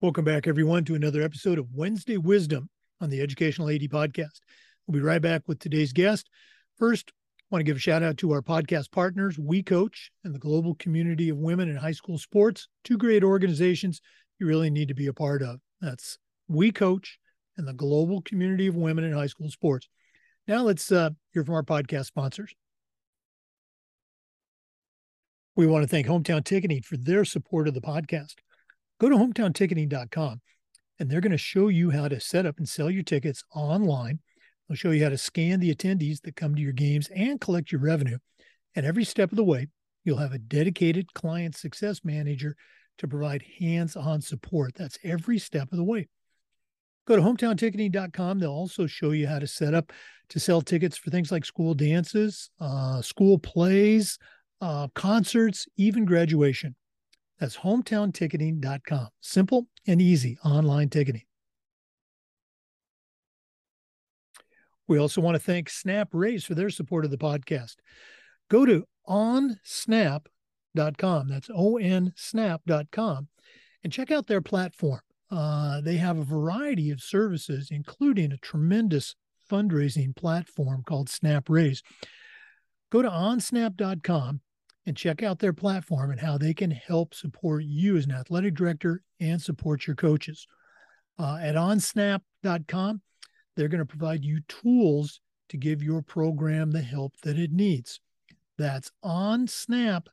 Welcome back, everyone, to another episode of Wednesday Wisdom on the Educational AD Podcast. We'll be right back with today's guest. First, I want to give a shout out to our podcast partners, We Coach and the Global Community of Women in High School Sports, two great organizations you really need to be a part of. That's We Coach and the Global Community of Women in High School Sports. Now let's uh, hear from our podcast sponsors. We want to thank Hometown Ticketing for their support of the podcast. Go to hometownticketing.com and they're going to show you how to set up and sell your tickets online. They'll show you how to scan the attendees that come to your games and collect your revenue. And every step of the way, you'll have a dedicated client success manager to provide hands on support. That's every step of the way. Go to hometownticketing.com. They'll also show you how to set up to sell tickets for things like school dances, uh, school plays, uh, concerts, even graduation. That's hometownticketing.com. Simple and easy online ticketing. We also want to thank Snap Raise for their support of the podcast. Go to onsnap.com. That's onsnap.com and check out their platform. Uh, they have a variety of services, including a tremendous fundraising platform called Snap Raise. Go to onsnap.com and check out their platform and how they can help support you as an athletic director and support your coaches. Uh, at onsnap.com, they're going to provide you tools to give your program the help that it needs. That's onsnap.com.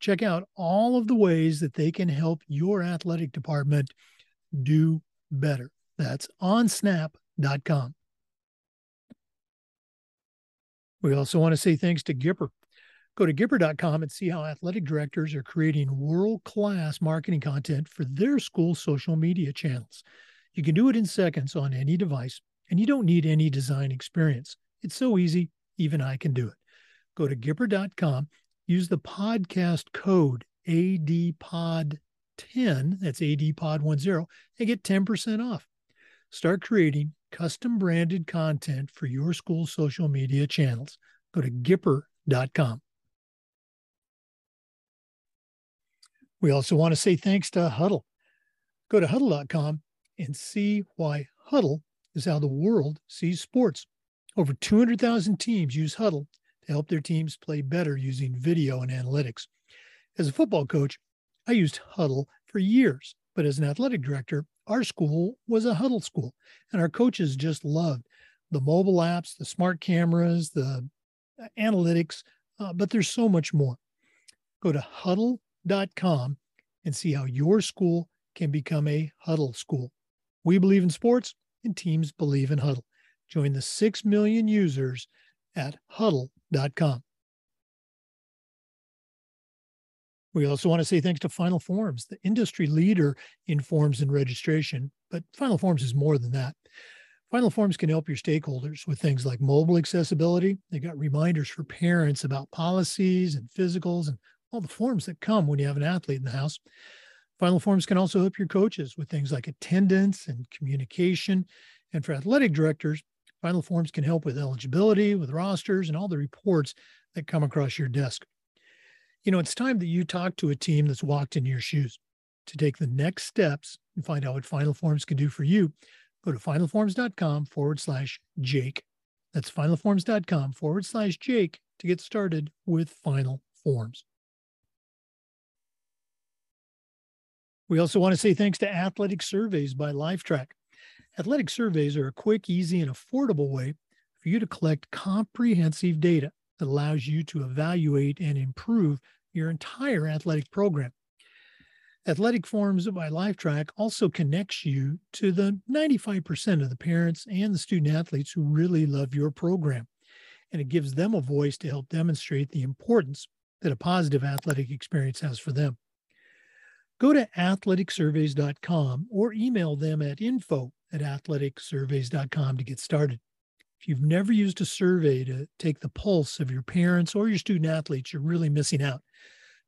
Check out all of the ways that they can help your athletic department do better. That's onsnap.com. We also want to say thanks to Gipper. Go to Gipper.com and see how athletic directors are creating world class marketing content for their school social media channels. You can do it in seconds on any device, and you don't need any design experience. It's so easy, even I can do it. Go to Gipper.com, use the podcast code ADPOD10, that's ADPOD10, and get 10% off. Start creating custom branded content for your school social media channels. Go to Gipper.com. We also want to say thanks to Hudl. Go to hudl.com and see why Hudl is how the world sees sports. Over 200,000 teams use Hudl to help their teams play better using video and analytics. As a football coach, I used Hudl for years, but as an athletic director, our school was a Hudl school, and our coaches just loved the mobile apps, the smart cameras, the analytics, uh, but there's so much more. Go to Hudl hudl.com and see how your school can become a Hudl school. We believe in sports and teams believe in Hudl. Join the 6 million users at hudl.com. We also want to say thanks to Final Forms, the industry leader in forms and registration, but Final Forms is more than that. Final Forms can help your stakeholders with things like mobile accessibility. They got reminders for parents about policies and physicals and all the forms that come when you have an athlete in the house. Final Forms can also help your coaches with things like attendance and communication. And for athletic directors, Final Forms can help with eligibility, with rosters, and all the reports that come across your desk. You know, it's time that you talk to a team that's walked in your shoes. To take the next steps and find out what Final Forms can do for you, go to finalforms.com forward slash Jake. That's finalforms.com forward slash Jake to get started with Final Forms. We also want to say thanks to Athletic Surveys by Lifetrack. Athletic surveys are a quick, easy, and affordable way for you to collect comprehensive data that allows you to evaluate and improve your entire athletic program. Athletic Forms by Lifetrack also connects you to the 95% of the parents and the student athletes who really love your program. And it gives them a voice to help demonstrate the importance that a positive athletic experience has for them. Go to athleticsurveys.com or email them at info at athleticsurveys.com to get started. If you've never used a survey to take the pulse of your parents or your student athletes, you're really missing out.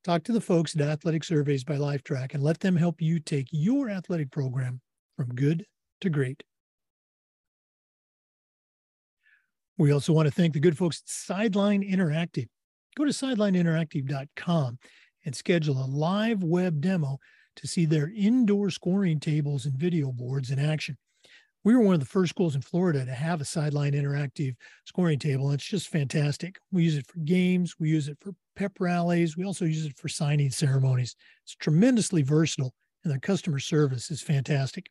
Talk to the folks at Athletic Surveys by Lifetrack and let them help you take your athletic program from good to great. We also want to thank the good folks at Sideline Interactive. Go to sidelineinteractive.com and schedule a live web demo to see their indoor scoring tables and video boards in action. We were one of the first schools in Florida to have a sideline interactive scoring table. It's just fantastic. We use it for games, we use it for pep rallies, we also use it for signing ceremonies. It's tremendously versatile, and their customer service is fantastic.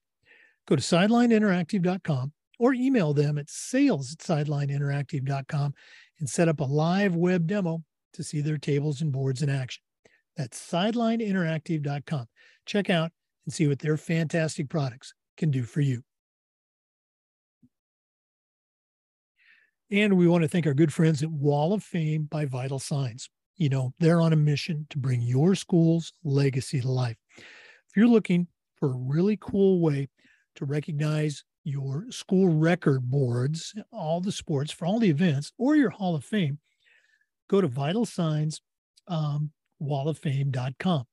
Go to sidelineinteractive.com or email them at sales at sidelineinteractive.com and set up a live web demo to see their tables and boards in action. That's sidelineinteractive.com. Check out and see what their fantastic products can do for you. And we want to thank our good friends at Wall of Fame by Vital Signs. You know, they're on a mission to bring your school's legacy to life. If you're looking for a really cool way to recognize your school record boards, all the sports for all the events, or your Hall of Fame, go to Vital Signs um, walloffame.com.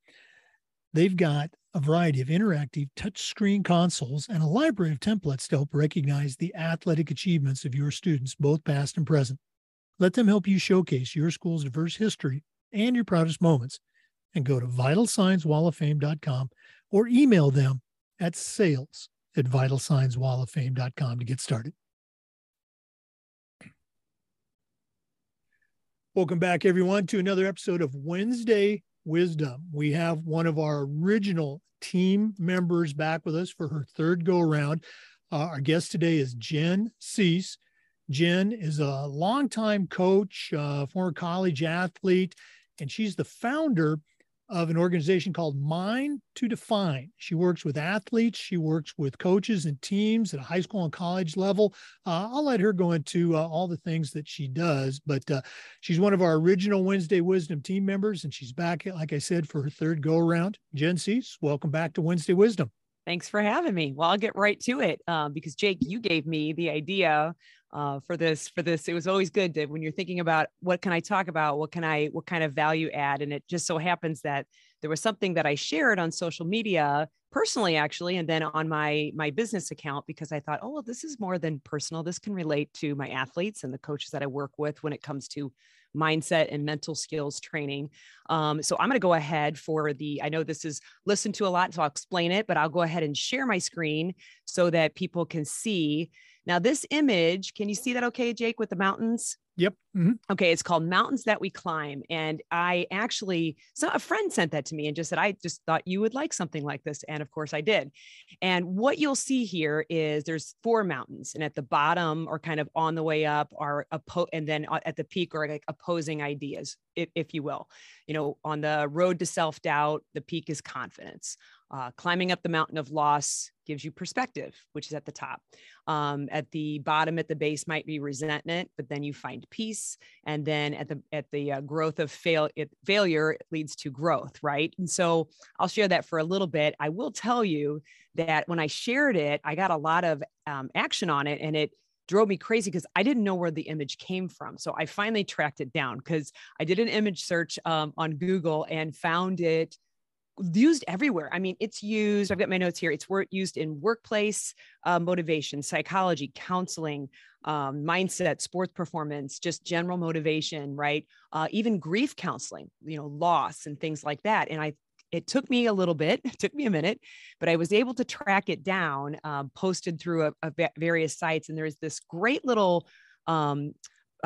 They've got a variety of interactive touchscreen consoles and a library of templates to help recognize the athletic achievements of your students, both past and present. Let them help you showcase your school's diverse history and your proudest moments. And go to vitalsignswalloffame.com or email them at sales at vitalsignswalloffame.com to get started. Welcome back, everyone, to another episode of Wednesday Wisdom. We have one of our original team members back with us for her third go around. Uh, our guest today is Jen Cease. Jen is a longtime coach, uh, former college athlete, and she's the founder of an organization called Mind to Define. She works with athletes, she works with coaches and teams at a high school and college level. Uh, I'll let her go into uh, all the things that she does, but uh, she's one of our original Wednesday Wisdom team members, and she's back, like I said, for her third go around. Jen Cease, welcome back to Wednesday Wisdom. Thanks for having me. Well, I'll get right to it um, because Jake, you gave me the idea uh, for this for this it was always good to when you're thinking about what can i talk about? What can i what kind of value add? And it just so happens that there was something that i shared on social media personally actually and then on my my business account because i thought oh well this is more than personal. This can relate to my athletes and the coaches that i work with when it comes to mindset and mental skills training. Um, so i'm going to go ahead for the i know this is listened to a lot so i'll explain it but i'll go ahead and share my screen so that people can see now, this image, can you see that okay, Jake, with the mountains? Yep. Mm-hmm. Okay, it's called Mountains That We Climb. And I actually, so a friend sent that to me and just said, I just thought you would like something like this. And of course I did. And what you'll see here is there's four mountains, and at the bottom or kind of on the way up are, oppo- and then at the peak are like opposing ideas, if, if you will. You know, on the road to self doubt, the peak is confidence. Uh, climbing up the mountain of loss gives you perspective, which is at the top. Um, at the bottom, at the base, might be resentment, but then you find peace, and then at the at the uh, growth of fail it, failure leads to growth, right? And so I'll share that for a little bit. I will tell you that when I shared it, I got a lot of um, action on it, and it drove me crazy because I didn't know where the image came from. So I finally tracked it down because I did an image search um, on Google and found it used everywhere. I mean, it's used, I've got my notes here, it's used in workplace uh, motivation, psychology, counseling, um, mindset, sports performance, just general motivation, right? Uh, even grief counseling, you know, loss and things like that. And I, it took me a little bit, it took me a minute, but I was able to track it down, um, posted through a, a various sites. And there's this great little um,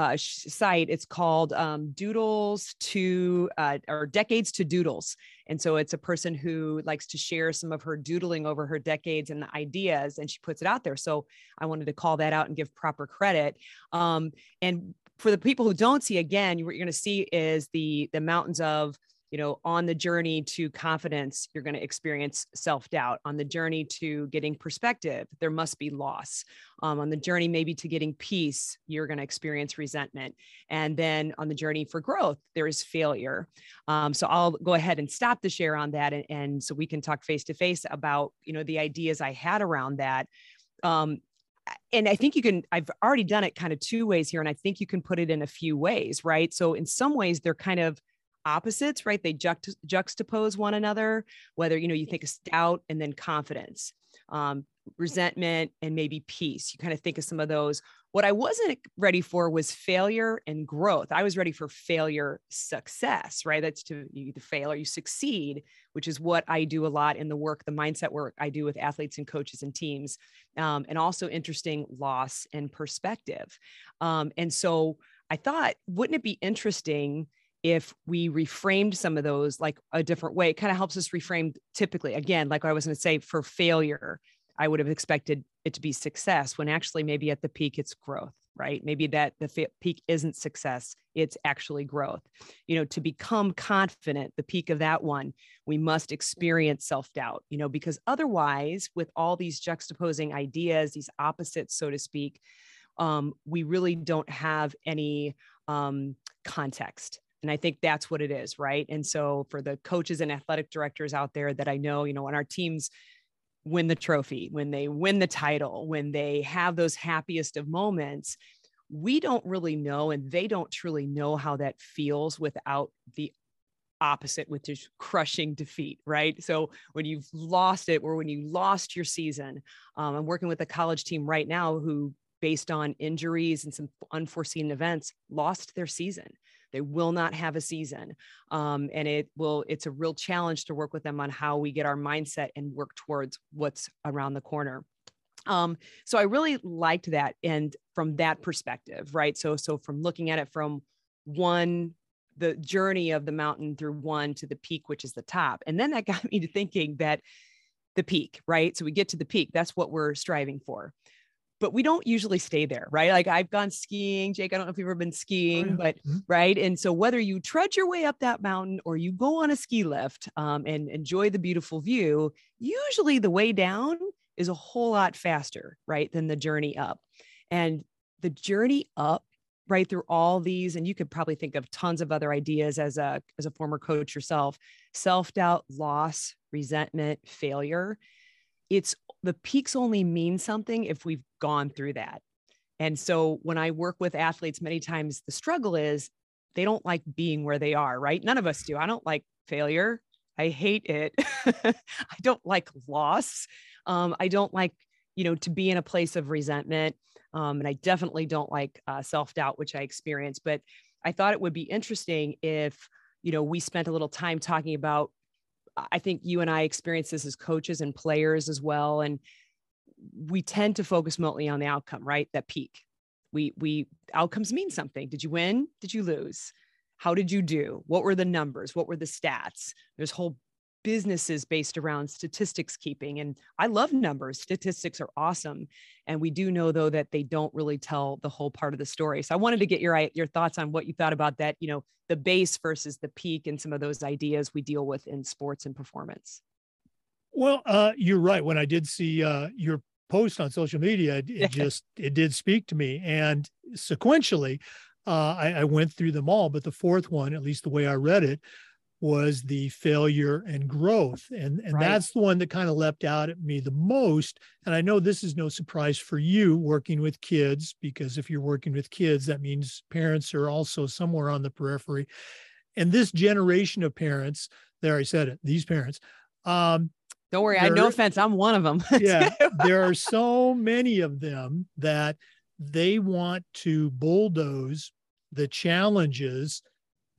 uh, site. It's called um, Doodles to uh, or Decades to Doodles, and so it's a person who likes to share some of her doodling over her decades and the ideas, and she puts it out there. So I wanted to call that out and give proper credit. Um, and for the people who don't see, again, what you're going to see is the the mountains of you know, on the journey to confidence, you're going to experience self doubt. On the journey to getting perspective, there must be loss. Um, on the journey, maybe to getting peace, you're going to experience resentment. And then on the journey for growth, there is failure. Um, so I'll go ahead and stop the share on that. And, and so we can talk face to face about, you know, the ideas I had around that. Um, and I think you can, I've already done it kind of two ways here, and I think you can put it in a few ways, right? So, in some ways, they're kind of opposites, right? They juxt- juxtapose one another, whether, you know, you think of doubt and then confidence, um, resentment and maybe peace. You kind of think of some of those, What I wasn't ready for was failure and growth. I was ready for failure success, right? That's to you either fail or you succeed, which is what I do a lot in the work, the mindset work I do with athletes and coaches and teams, um, and also interesting loss and perspective. Um, and so I thought, wouldn't it be interesting? If we reframed some of those like a different way, it kind of helps us reframe typically, again, like I was going to say for failure, I would have expected it to be success when actually maybe at the peak it's growth, right? Maybe that the peak isn't success, it's actually growth. You know, to become confident, the peak of that one, we must experience self doubt, you know, because otherwise, with all these juxtaposing ideas, these opposites, so to speak, um, we really don't have any um, context. And I think that's what it is, right? And so for the coaches and athletic directors out there that I know, you know, when our teams, win the trophy, when they win the title, when they have those happiest of moments, we don't really know and they don't truly know how that feels without the opposite which is crushing defeat right so when you've lost it or when you lost your season um, i'm working with a college team right now who based on injuries and some unforeseen events lost their season they will not have a season. Um, and it will, it's a real challenge to work with them on how we get our mindset and work towards what's around the corner. Um, so I really liked that. And from that perspective, right. So, so from looking at it from one the journey of the mountain through one to the peak, which is the top. And then that got me to thinking that the peak, right? So we get to the peak. That's what we're striving for but we don't usually stay there, right? Like I've gone skiing, Jake. I don't know if you've ever been skiing, oh, yeah. but mm-hmm. right. And so whether you trudge your way up that mountain or you go on a ski lift um, and enjoy the beautiful view, usually the way down is a whole lot faster, right, than the journey up. And the journey up right through all these and you could probably think of tons of other ideas as a as a former coach yourself self-doubt loss resentment failure it's the peaks only mean something if we've gone through that. And so when I work with athletes, many times the struggle is they don't like being where they are, right? None of us do. I don't like failure. I hate it. I don't like loss. Um, I don't like, you know, to be in a place of resentment. Um, and I definitely don't like uh, self doubt, which I experience. But I thought it would be interesting if, you know, we spent a little time talking about I think you and I experience this as coaches and players as well. And we tend to focus mostly on the outcome, right? That peak. We we outcomes mean something. Did you win? Did you lose? How did you do? What were the numbers? What were the stats? There's whole businesses based around statistics keeping and i love numbers. Statistics are awesome and we do know though that they don't really tell the whole part of the story. So i wanted to get your your thoughts on what you thought about that you know the base versus the peak and some of those ideas we deal with in sports and performance. Well uh, you're right. When i did see uh, your post on social media it, it just it did speak to me. And sequentially uh, I, I went through them all but the fourth one at least the way i read it was the failure and growth. And, and right. that's the one that kind of leapt out at me the most. And I know this is no surprise for you working with kids, because if you're working with kids, that means parents are also somewhere on the periphery. And this generation of parents, there I said it, these parents. Um, Don't worry, I no offense, I'm one of them. yeah, there are so many of them that they want to bulldoze the challenges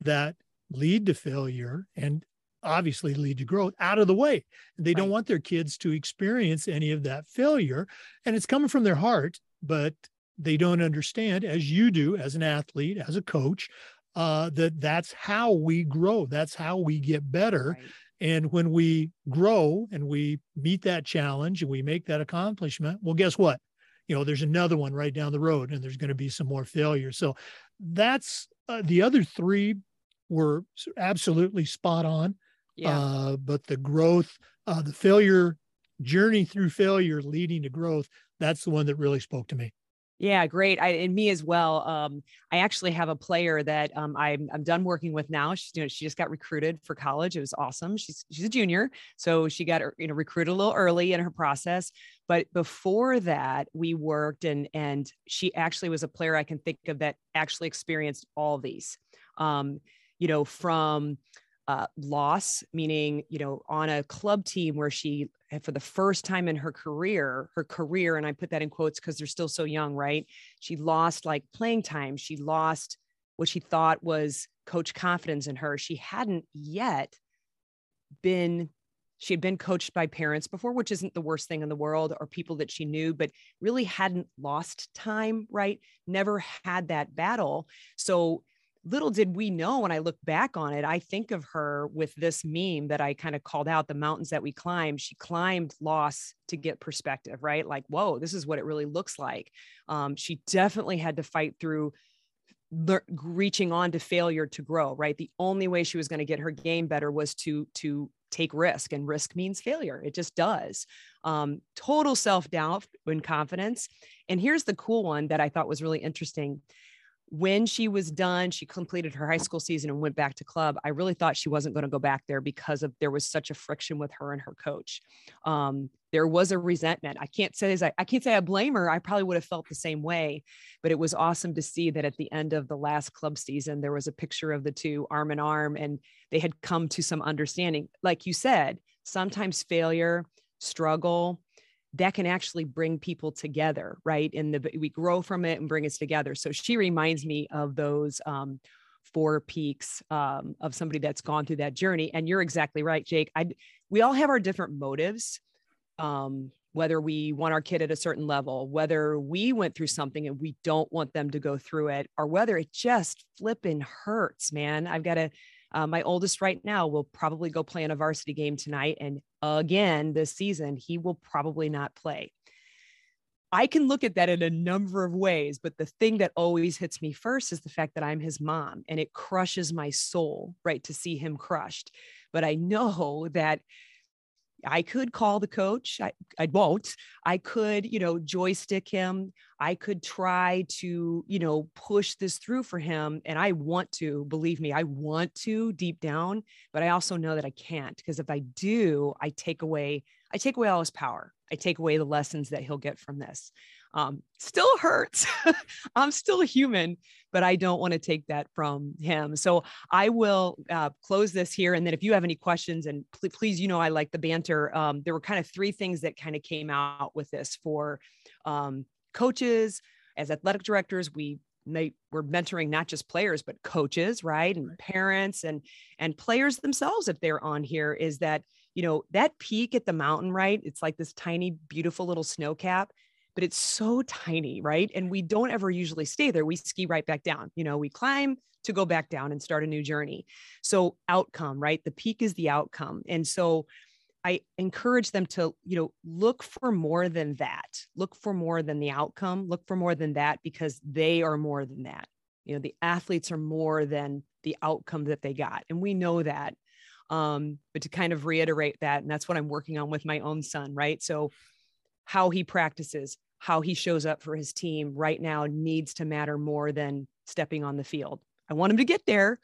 that lead to failure and obviously lead to growth out of the way. They right. don't want their kids to experience any of that failure. And it's coming from their heart, but they don't understand, as you do as an athlete, as a coach, uh, that that's how we grow. That's how we get better. Right. And when we grow and we meet that challenge and we make that accomplishment, well, guess what? You know, there's another one right down the road and there's going to be some more failure. So that's uh, the other three were absolutely spot on. Yeah. Uh, but the growth, uh, the failure journey through failure leading to growth, that's the one that really spoke to me. Yeah, great. I, and me as well. Um, I actually have a player that um, I'm, I'm done working with now. She's, you know, she just got recruited for college. It was awesome. She's, she's a junior. So she got, you know, recruited a little early in her process. But before that, we worked and, and she actually was a player I can think of that actually experienced all these. Um, you know, from uh, loss, meaning, you know, on a club team where she, for the first time in her career, her career, and I put that in quotes because they're still so young, right? She lost like playing time. She lost what she thought was coach confidence in her. She hadn't yet been she had been coached by parents before which isn't the worst thing in the world or people that she knew but really hadn't lost time right never had that battle so little did we know when I look back on it, I think of her with this meme that I kind of called out the mountains that we climbed. She climbed loss to get perspective, right? Like, whoa, this is what it really looks like. Um, she definitely had to fight through le- reaching on to failure to grow, right? The only way she was going to get her game better was to, to take risk and risk means failure. It just does. Um, total self doubt and confidence. And here's the cool one that I thought was really interesting when she was done, she completed her high school season and went back to club. I really thought she wasn't going to go back there because of there was such a friction with her and her coach. Um, there was a resentment. I can't say I, I can't say I blame her. I probably would have felt the same way, but it was awesome to see that at the end of the last club season, there was a picture of the two arm in arm, and they had come to some understanding. Like you said, sometimes failure, struggle, that can actually bring people together, right? And the we grow from it and bring us together. So she reminds me of those um, four peaks um, of somebody that's gone through that journey. And you're exactly right, Jake. I we all have our different motives. Um, whether we want our kid at a certain level, whether we went through something and we don't want them to go through it, or whether it just flipping hurts, man. I've got to uh, my oldest right now will probably go play in a varsity game tonight. And again, this season, he will probably not play. I can look at that in a number of ways, but the thing that always hits me first is the fact that I'm his mom and it crushes my soul, right, to see him crushed. But I know that I could call the coach. I, I won't. I could, you know, joystick him. I could try to, you know, push this through for him. And I want to, believe me, I want to deep down, but I also know that I can't because if I do, I take away, I take away all his power. I take away the lessons that he'll get from this um, still hurts. I'm still human, but I don't want to take that from him. So I will uh, close this here. And then if you have any questions, and pl- please, you know, I like the banter. Um, there were kind of three things that kind of came out with this for um, coaches as athletic directors. We they we're mentoring not just players but coaches right and parents and and players themselves if they're on here is that you know that peak at the mountain right it's like this tiny beautiful little snow cap but it's so tiny, right? And we don't ever usually stay there. We ski right back down. You know, we climb to go back down and start a new journey. So, outcome, right? The peak is the outcome. And so, I encourage them to, you know, look for more than that. Look for more than the outcome. Look for more than that because they are more than that. You know, the athletes are more than the outcome that they got. And we know that. Um, but to kind of reiterate that, and that's what I'm working on with my own son, right? So how he practices, how he shows up for his team right now needs to matter more than stepping on the field. I want him to get there,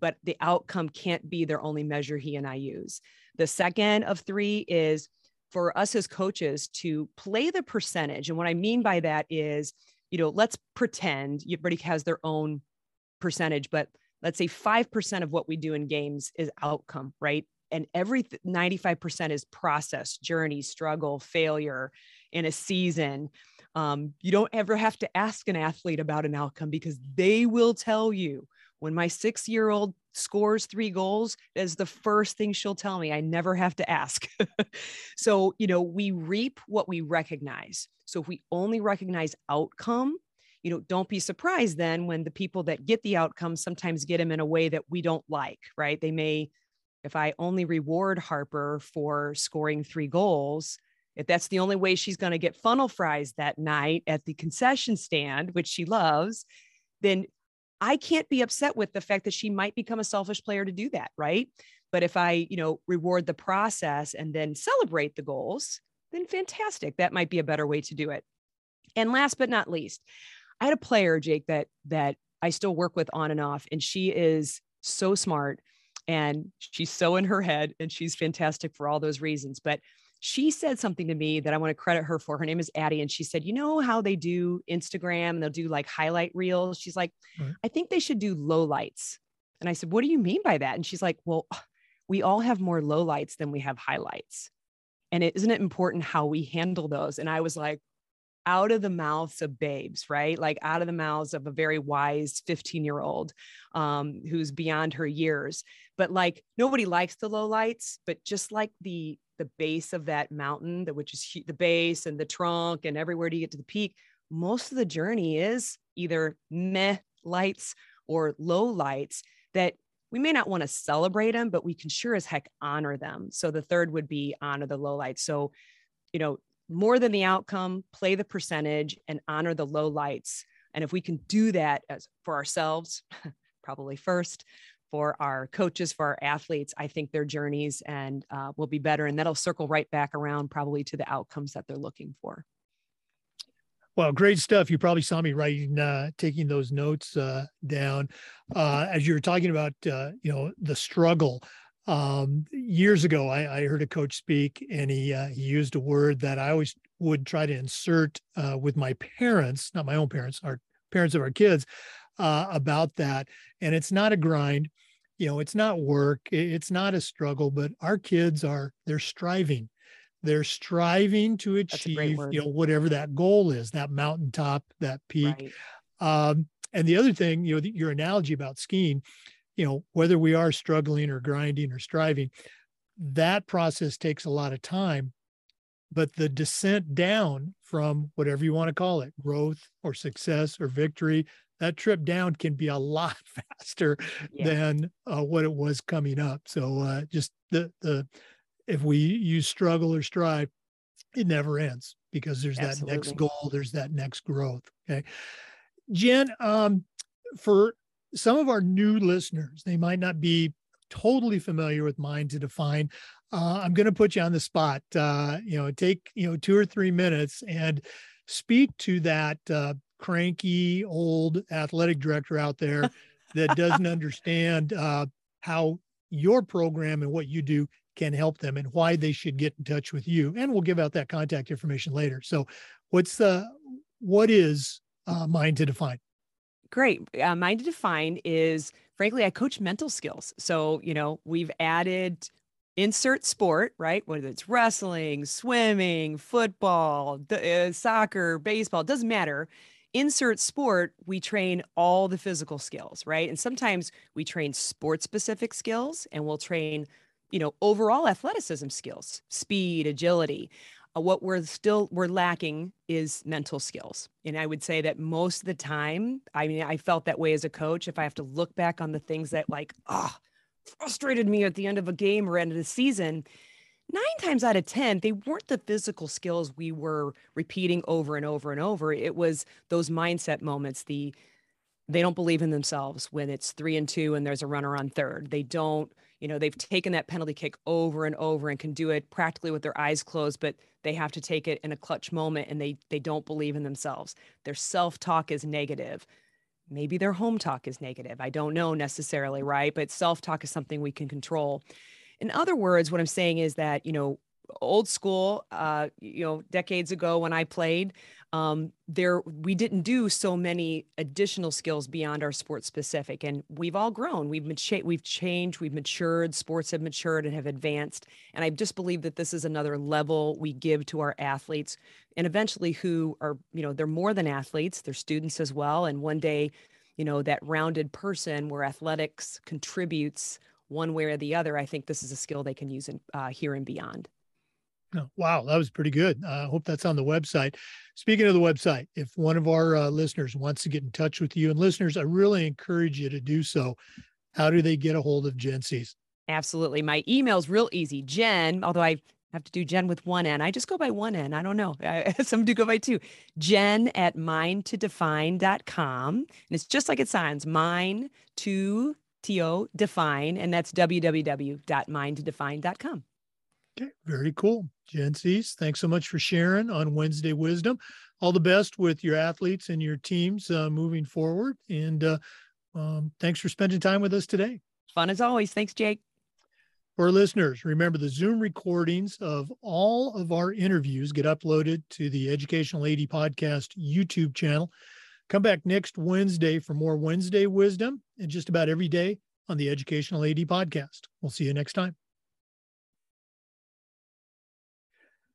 but the outcome can't be their only measure he and I use. The second of three is for us as coaches to play the percentage. And what I mean by that is, you know, let's pretend everybody has their own percentage, but let's say 5% of what we do in games is outcome, right? And every 95% is process, journey, struggle, failure in a season. Um, you don't ever have to ask an athlete about an outcome because they will tell you. When my six year old scores three goals, that is the first thing she'll tell me. I never have to ask. so, you know, we reap what we recognize. So if we only recognize outcome, you know, don't be surprised then when the people that get the outcome sometimes get them in a way that we don't like, right? They may if I only reward Harper for scoring three goals, if that's the only way she's going to get funnel fries that night at the concession stand, which she loves, then I can't be upset with the fact that she might become a selfish player to do that, right? But if I, you know, reward the process and then celebrate the goals, then fantastic. That might be a better way to do it. And last but not least, I had a player, Jake, that that I still work with on and off, and she is so smart and she's so in her head and she's fantastic for all those reasons but she said something to me that I want to credit her for. Her name is Addie. And she said, You know how they do Instagram and they'll do like highlight reels? She's like, right. I think they should do low lights. And I said, What do you mean by that? And she's like, Well, we all have more lowlights than we have highlights. And is isn't it important how we handle those? And I was like, out of the mouths of babes, right? Like out of the mouths of a very wise 15 year old um, who's beyond her years. But like nobody likes the low lights, but just like the the base of that mountain, that which is the base and the trunk and everywhere to get to the peak, most of the journey is either meh lights or low lights that we may not want to celebrate them, but we can sure as heck honor them. So the third would be honor the low lights. So, you know, more than the outcome, play the percentage and honor the low lights. And if we can do that as for ourselves, probably first, for our coaches, for our athletes, I think their journeys and uh, will be better. And that'll circle right back around probably to the outcomes that they're looking for. Well, great stuff. You probably saw me writing, uh, taking those notes uh, down uh, as you were talking about, uh, you know, the struggle. Um, years ago, I, I, heard a coach speak, and he uh, he used a word that I always would try to insert uh, with my parents, not my own parents, our parents of our kids, about that. And it's not a grind, you know, it's not work, it's not a struggle, but our kids are they're striving. They're striving to achieve you know whatever that goal is that mountaintop that peak. Right. um, and the other thing you know your analogy about skiing you know whether we are struggling or grinding or striving that process takes a lot of time but the descent down from whatever you want to call it growth or success or victory that trip down can be a lot faster yeah. than uh, what it was coming up so uh, just the the if we use struggle or strive, it never ends because there's Absolutely. that next goal, there's that next growth. Okay. Jen, um, for some of our new listeners, they might not be totally familiar with Mind to Define. Uh, I'm going to put you on the spot. Uh, you know, take you know two or three minutes and speak to that uh, cranky old athletic director out there that doesn't understand uh, how your program and what you do can help them and why they should get in touch with you. And we'll give out that contact information later. So, what's the what is uh, Mind to Define? Great. Uh, Mind to Define is, frankly, I coach mental skills. So, you know, we've added insert sport, right? Whether it's wrestling, swimming, football, uh, soccer, baseball, doesn't matter. Insert sport, we train all the physical skills, right? And sometimes we train sport specific skills and we'll train you know overall athleticism skills speed agility uh, what we're still we're lacking is mental skills. And i would say that most of the time i mean i felt that way as a coach. If i have to look back on the things that like ah oh, frustrated me at the end of a game or end of the season nine times out of ten they weren't the physical skills we were repeating over and over and over. It was those mindset moments the they don't believe in themselves when it's three and two and there's a runner on third. They don't you know they've taken that penalty kick over and over and can do it practically with their eyes closed but they have to take it in a clutch moment and they they don't believe in themselves. Their self-talk is negative. Maybe their home talk is negative. I don't know necessarily right? But self-talk is something we can control. In other words what i'm saying is that you know old school uh you know decades ago when i played um, there we didn't do so many additional skills beyond our sport specific and we've all grown. We've we've changed we've matured sports have matured and have advanced and i just believe that this is another level we give to our athletes and eventually who are you know they're more than athletes they're students as well and one day you know that rounded person where athletics contributes one way or the other i think this is a skill they can use in uh, here and beyond wow, that was pretty good. I uh, hope that's on the website. Speaking of the website, if one of our uh, listeners wants to get in touch with you, and listeners, I really encourage you to do so. How do they get a hold of Jen Cease? Absolutely. My email's real easy. Jen, although I have to do Jen with one N. I just go by one N. I don't know. some do go by two. Jen at mindtodefine.com. And it's just like it sounds mind to T-O define. And that's www.mindtodefine.com. Okay, very cool. Jen Cease, thanks so much for sharing on Wednesday Wisdom. All the best with your athletes and your teams uh, moving forward. And uh, um, thanks for spending time with us today. Fun as always. Thanks, Jake. For listeners, remember the Zoom recordings of all of our interviews get uploaded to the Educational AD Podcast YouTube channel. Come back next Wednesday for more Wednesday wisdom and just about every day on the Educational AD Podcast. We'll see you next time.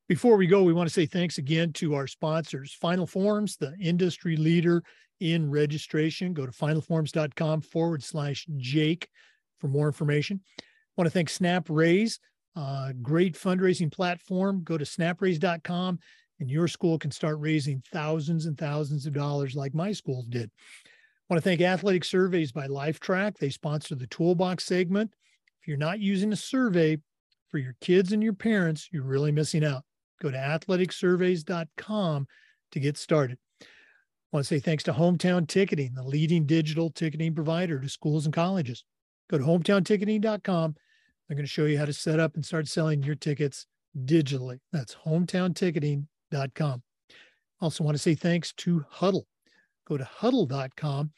Before we go, we want to say thanks again to our sponsors, Final Forms, the industry leader in registration. Go to finalforms.com forward slash Jake for more information. I want to thank Snap Raise, uh, great fundraising platform. Go to snapraise.com and your school can start raising thousands and thousands of dollars like my schools did. I want to thank Athletic Surveys by Lifetrack. They sponsor the Toolbox segment. If you're not using a survey for your kids and your parents, you're really missing out. Go to athleticsurveys.com to get started. I want to say thanks to Hometown Ticketing, the leading digital ticketing provider to schools and colleges. Go to hometownticketing.com. They're going to show you how to set up and start selling your tickets digitally. That's hometownticketing.com. Also, want to say thanks to Hudl. Go to hudl.com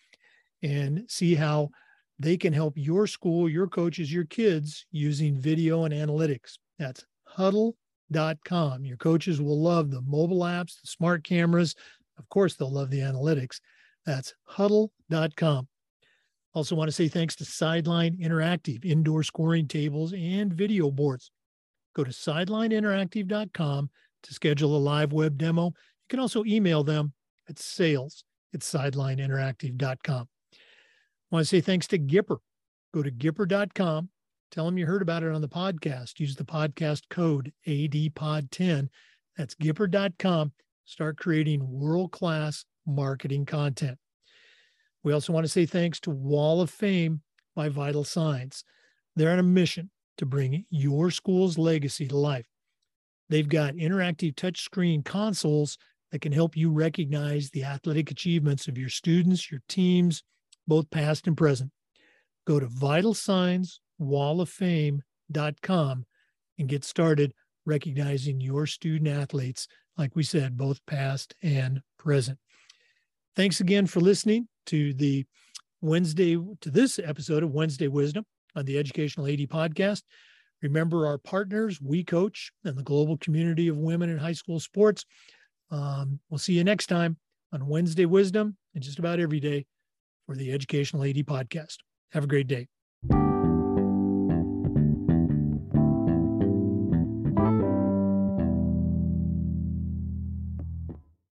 and see how they can help your school, your coaches, your kids using video and analytics. That's hudl.com. Your coaches will love the mobile apps, the smart cameras. Of course, they'll love the analytics. That's hudl.com. Also, want to say thanks to Sideline Interactive, indoor scoring tables and video boards. Go to sidelineinteractive.com to schedule a live web demo. You can also email them at sales at sidelineinteractive.com. Want to say thanks to Gipper. Go to gipper.com. Tell them you heard about it on the podcast. Use the podcast code ADPOD10. That's gipper.com. Start creating world class marketing content. We also want to say thanks to Wall of Fame by Vital Signs. They're on a mission to bring your school's legacy to life. They've got interactive touchscreen consoles that can help you recognize the athletic achievements of your students, your teams, both past and present. Go to vitalsignswalloffame.com and get started recognizing your student athletes, like we said, both past and present. Thanks again for listening to the Wednesday, to this episode of Wednesday Wisdom on the Educational AD podcast. Remember our partners, We Coach, and the global community of women in high school sports. Um, we'll see you next time on Wednesday Wisdom and just about every day for the Educational AD podcast. Have a great day.